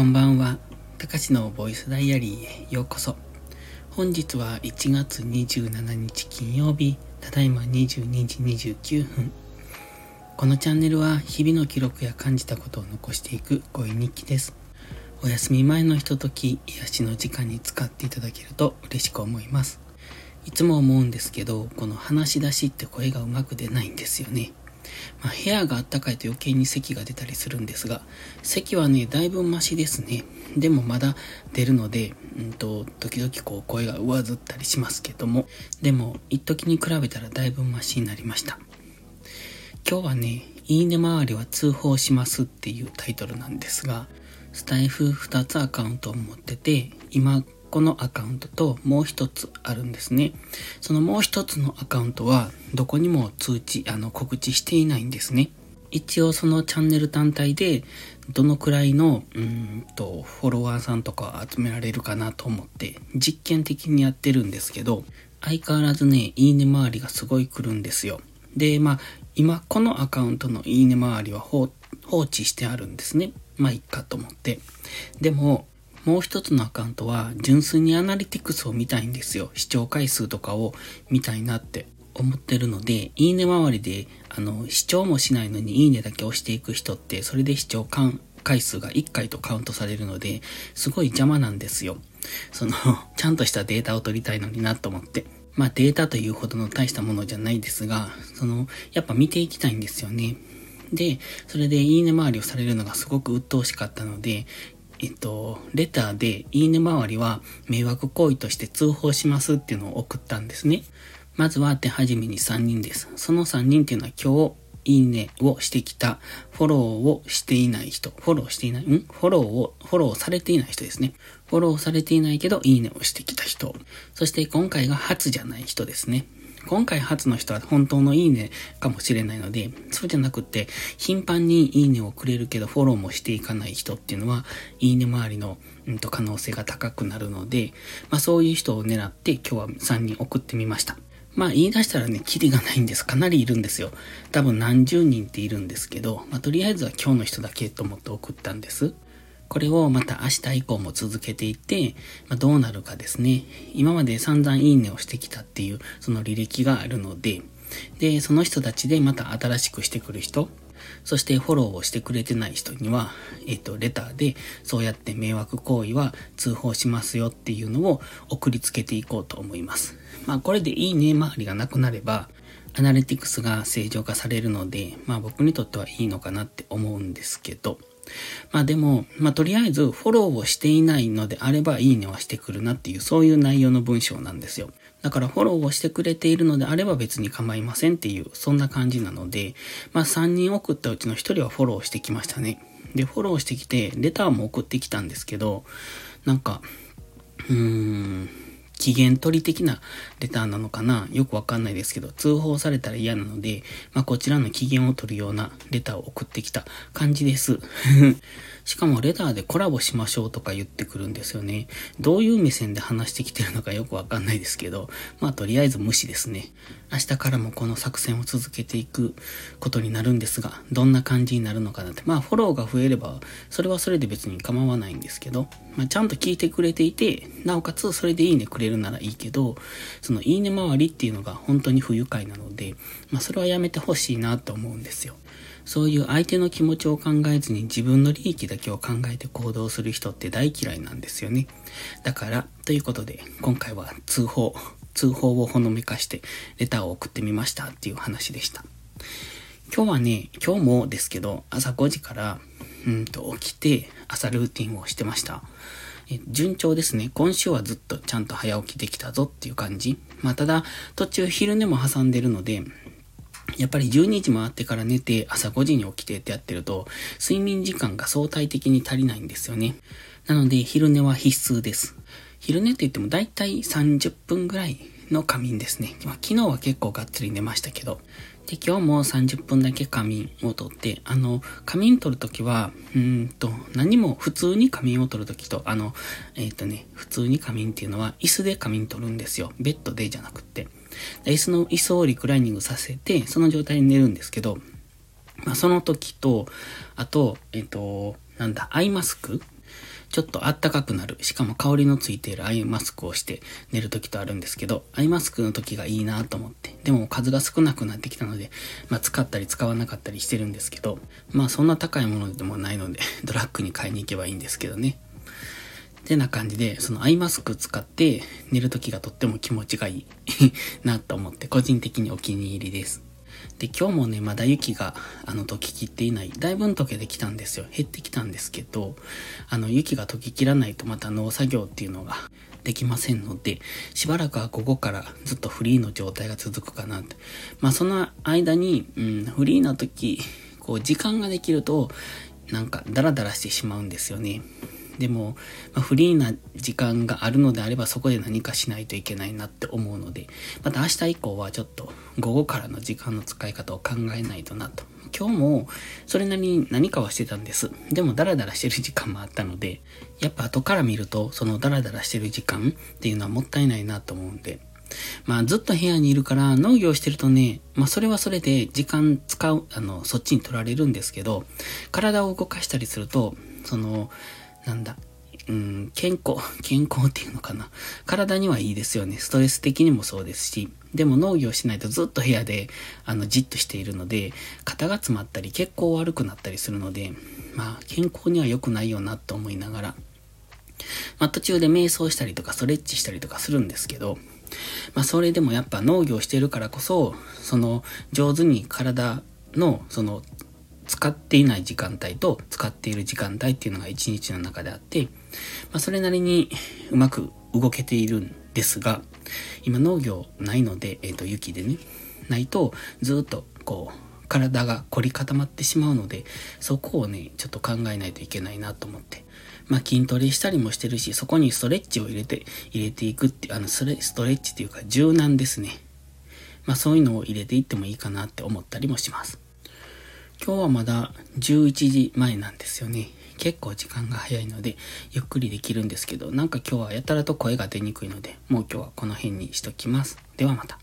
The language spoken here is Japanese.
こんばんは。たかしのボイスダイアリーへようこそ。本日は1月27日金曜日、ただいま22時29分。このチャンネルは日々の記録や感じたことを残していく声日記です。お休み前のひととき、癒しの時間に使っていただけると嬉しく思います。いつも思うんですけど、この話し出しって声がうまく出ないんですよね。まあ、部屋があったかいと余計に咳が出たりするんですが、咳はね、だいぶマシですね。でもまだ出るので、うんと、時々こう声が上ずったりしますけども、でも、一時に比べたらだいぶマシになりました。今日はね、いいね周りは通報しますっていうタイトルなんですが、スタイフ2つアカウントを持ってて、今このアカウントともう一つあるんですね。そのもう一つのアカウントはどこにも通知、あの告知していないんですね。一応そのチャンネル単体でどのくらいのうんとフォロワーさんとか集められるかなと思って実験的にやってるんですけど相変わらずね、いいね周りがすごい来るんですよ。で、まあ今このアカウントのいいね周りは放置してあるんですね。まあいっかと思って。でももう一つのアカウントは純粋にアナリティクスを見たいんですよ。視聴回数とかを見たいなって思ってるので、いいね周りで、あの、視聴もしないのにいいねだけ押していく人って、それで視聴回数が1回とカウントされるので、すごい邪魔なんですよ。その、ちゃんとしたデータを取りたいのになと思って。まあデータというほどの大したものじゃないですが、その、やっぱ見ていきたいんですよね。で、それでいいね回りをされるのがすごく鬱陶しかったので、えっと、レターで、いいね周りは迷惑行為として通報しますっていうのを送ったんですね。まずは手始めに3人です。その3人っていうのは今日、いいねをしてきた、フォローをしていない人、フォローしていない、ん？フォローを、フォローされていない人ですね。フォローされていないけど、いいねをしてきた人。そして今回が初じゃない人ですね。今回初の人は本当のいいねかもしれないので、そうじゃなくて、頻繁にいいねをくれるけどフォローもしていかない人っていうのは、いいね周りの、うん、と可能性が高くなるので、まあそういう人を狙って今日は3人送ってみました。まあ言い出したらね、キリがないんです。かなりいるんですよ。多分何十人っているんですけど、まあとりあえずは今日の人だけと思って送ったんです。これをまた明日以降も続けていって、まあ、どうなるかですね。今まで散々いいねをしてきたっていうその履歴があるので、で、その人たちでまた新しくしてくる人、そしてフォローをしてくれてない人には、えっ、と、レターで、そうやって迷惑行為は通報しますよっていうのを送りつけていこうと思います。まあ、これでいいね周りがなくなれば、アナリティクスが正常化されるので、まあ僕にとってはいいのかなって思うんですけど、まあでも、まあとりあえずフォローをしていないのであればいいねはしてくるなっていうそういう内容の文章なんですよ。だからフォローをしてくれているのであれば別に構いませんっていうそんな感じなので、まあ3人送ったうちの1人はフォローしてきましたね。で、フォローしてきて、レターも送ってきたんですけど、なんか、うーん、期限取り的なレターなのかな？よくわかんないですけど、通報されたら嫌なので、まあ、こちらの期限を取るようなレターを送ってきた感じです。しかもレターでコラボしましょうとか言ってくるんですよね。どういう目線で話してきてるのかよくわかんないですけど、まあとりあえず無視ですね。明日からもこの作戦を続けていくことになるんですが、どんな感じになるのかなって。まあフォローが増えれば、それはそれで別に構わないんですけど、まあちゃんと聞いてくれていて、なおかつそれでいいねくれるるならいいけど、そのいいね周りっていうのが本当に不愉快なので、まあそれはやめてほしいなと思うんですよ。そういう相手の気持ちを考えずに自分の利益だけを考えて行動する人って大嫌いなんですよね。だから、ということで、今回は通報、通報をほのめかしてレターを送ってみましたっていう話でした。今日はね、今日もですけど、朝5時から、うんと起きて朝ルーティンをしてました。順調ですね。今週はずっとちゃんと早起きできたぞっていう感じ。まあ、ただ、途中昼寝も挟んでるので、やっぱり12時回ってから寝て朝5時に起きてってやってると、睡眠時間が相対的に足りないんですよね。なので、昼寝は必須です。昼寝って言っても大体30分ぐらいの仮眠ですね。ま、昨日は結構がっつり寝ましたけど。で、今日も30分だけ仮眠をとって、あの、仮眠取るときは、うんと、何も普通に仮眠を取るときと、あの、えっ、ー、とね、普通に仮眠っていうのは椅子で仮眠取るんですよ。ベッドでじゃなくって。椅子の、椅子をリクライニングさせて、その状態に寝るんですけど、まあ、その時と、あと、えっ、と、なんだ、アイマスクちょっとあったかくなる。しかも香りのついているアイマスクをして寝る時とあるんですけど、アイマスクの時がいいなと思って。でも数が少なくなってきたので、まあ使ったり使わなかったりしてるんですけど、まあそんな高いものでもないので、ドラッグに買いに行けばいいんですけどね。てな感じで、そのアイマスク使って寝る時がとっても気持ちがいい なと思って、個人的にお気に入りです。で、今日もね、まだ雪が、あの、溶ききっていない。だいぶ溶けてきたんですよ。減ってきたんですけど、あの、雪が溶ききらないとまた農作業っていうのができませんので、しばらくはここからずっとフリーの状態が続くかなって。まあ、その間に、うん、フリーな時、こう、時間ができると、なんか、ダラダラしてしまうんですよね。でも、まあ、フリーな時間があるのであればそこで何かしないといけないなって思うので、また明日以降はちょっと午後からの時間の使い方を考えないとなと。今日もそれなりに何かはしてたんです。でもダラダラしてる時間もあったので、やっぱ後から見るとそのダラダラしてる時間っていうのはもったいないなと思うんで、まあずっと部屋にいるから農業してるとね、まあそれはそれで時間使う、あの、そっちに取られるんですけど、体を動かしたりすると、その、なんだ、うん、健康、健康っていうのかな？体にはいいですよね。ストレス的にもそうですし。でも農業しないとずっと部屋で、あの、じっとしているので、肩が詰まったり、血行悪くなったりするので、まあ、健康には良くないよなと思いながら、まあ、途中で瞑想したりとか、ストレッチしたりとかするんですけど、まあ、それでもやっぱ農業してるからこそ、その、上手に体の、その、使っていない時間帯と使っている時間帯っていうのが一日の中であって、まあ、それなりにうまく動けているんですが、今農業ないので、えっ、ー、と、雪でね、ないとずっとこう、体が凝り固まってしまうので、そこをね、ちょっと考えないといけないなと思って。まあ、筋トレしたりもしてるし、そこにストレッチを入れて、入れていくっていう、あの、ストレッチっていうか柔軟ですね。まあ、そういうのを入れていってもいいかなって思ったりもします。今日はまだ11時前なんですよね。結構時間が早いので、ゆっくりできるんですけど、なんか今日はやたらと声が出にくいので、もう今日はこの辺にしときます。ではまた。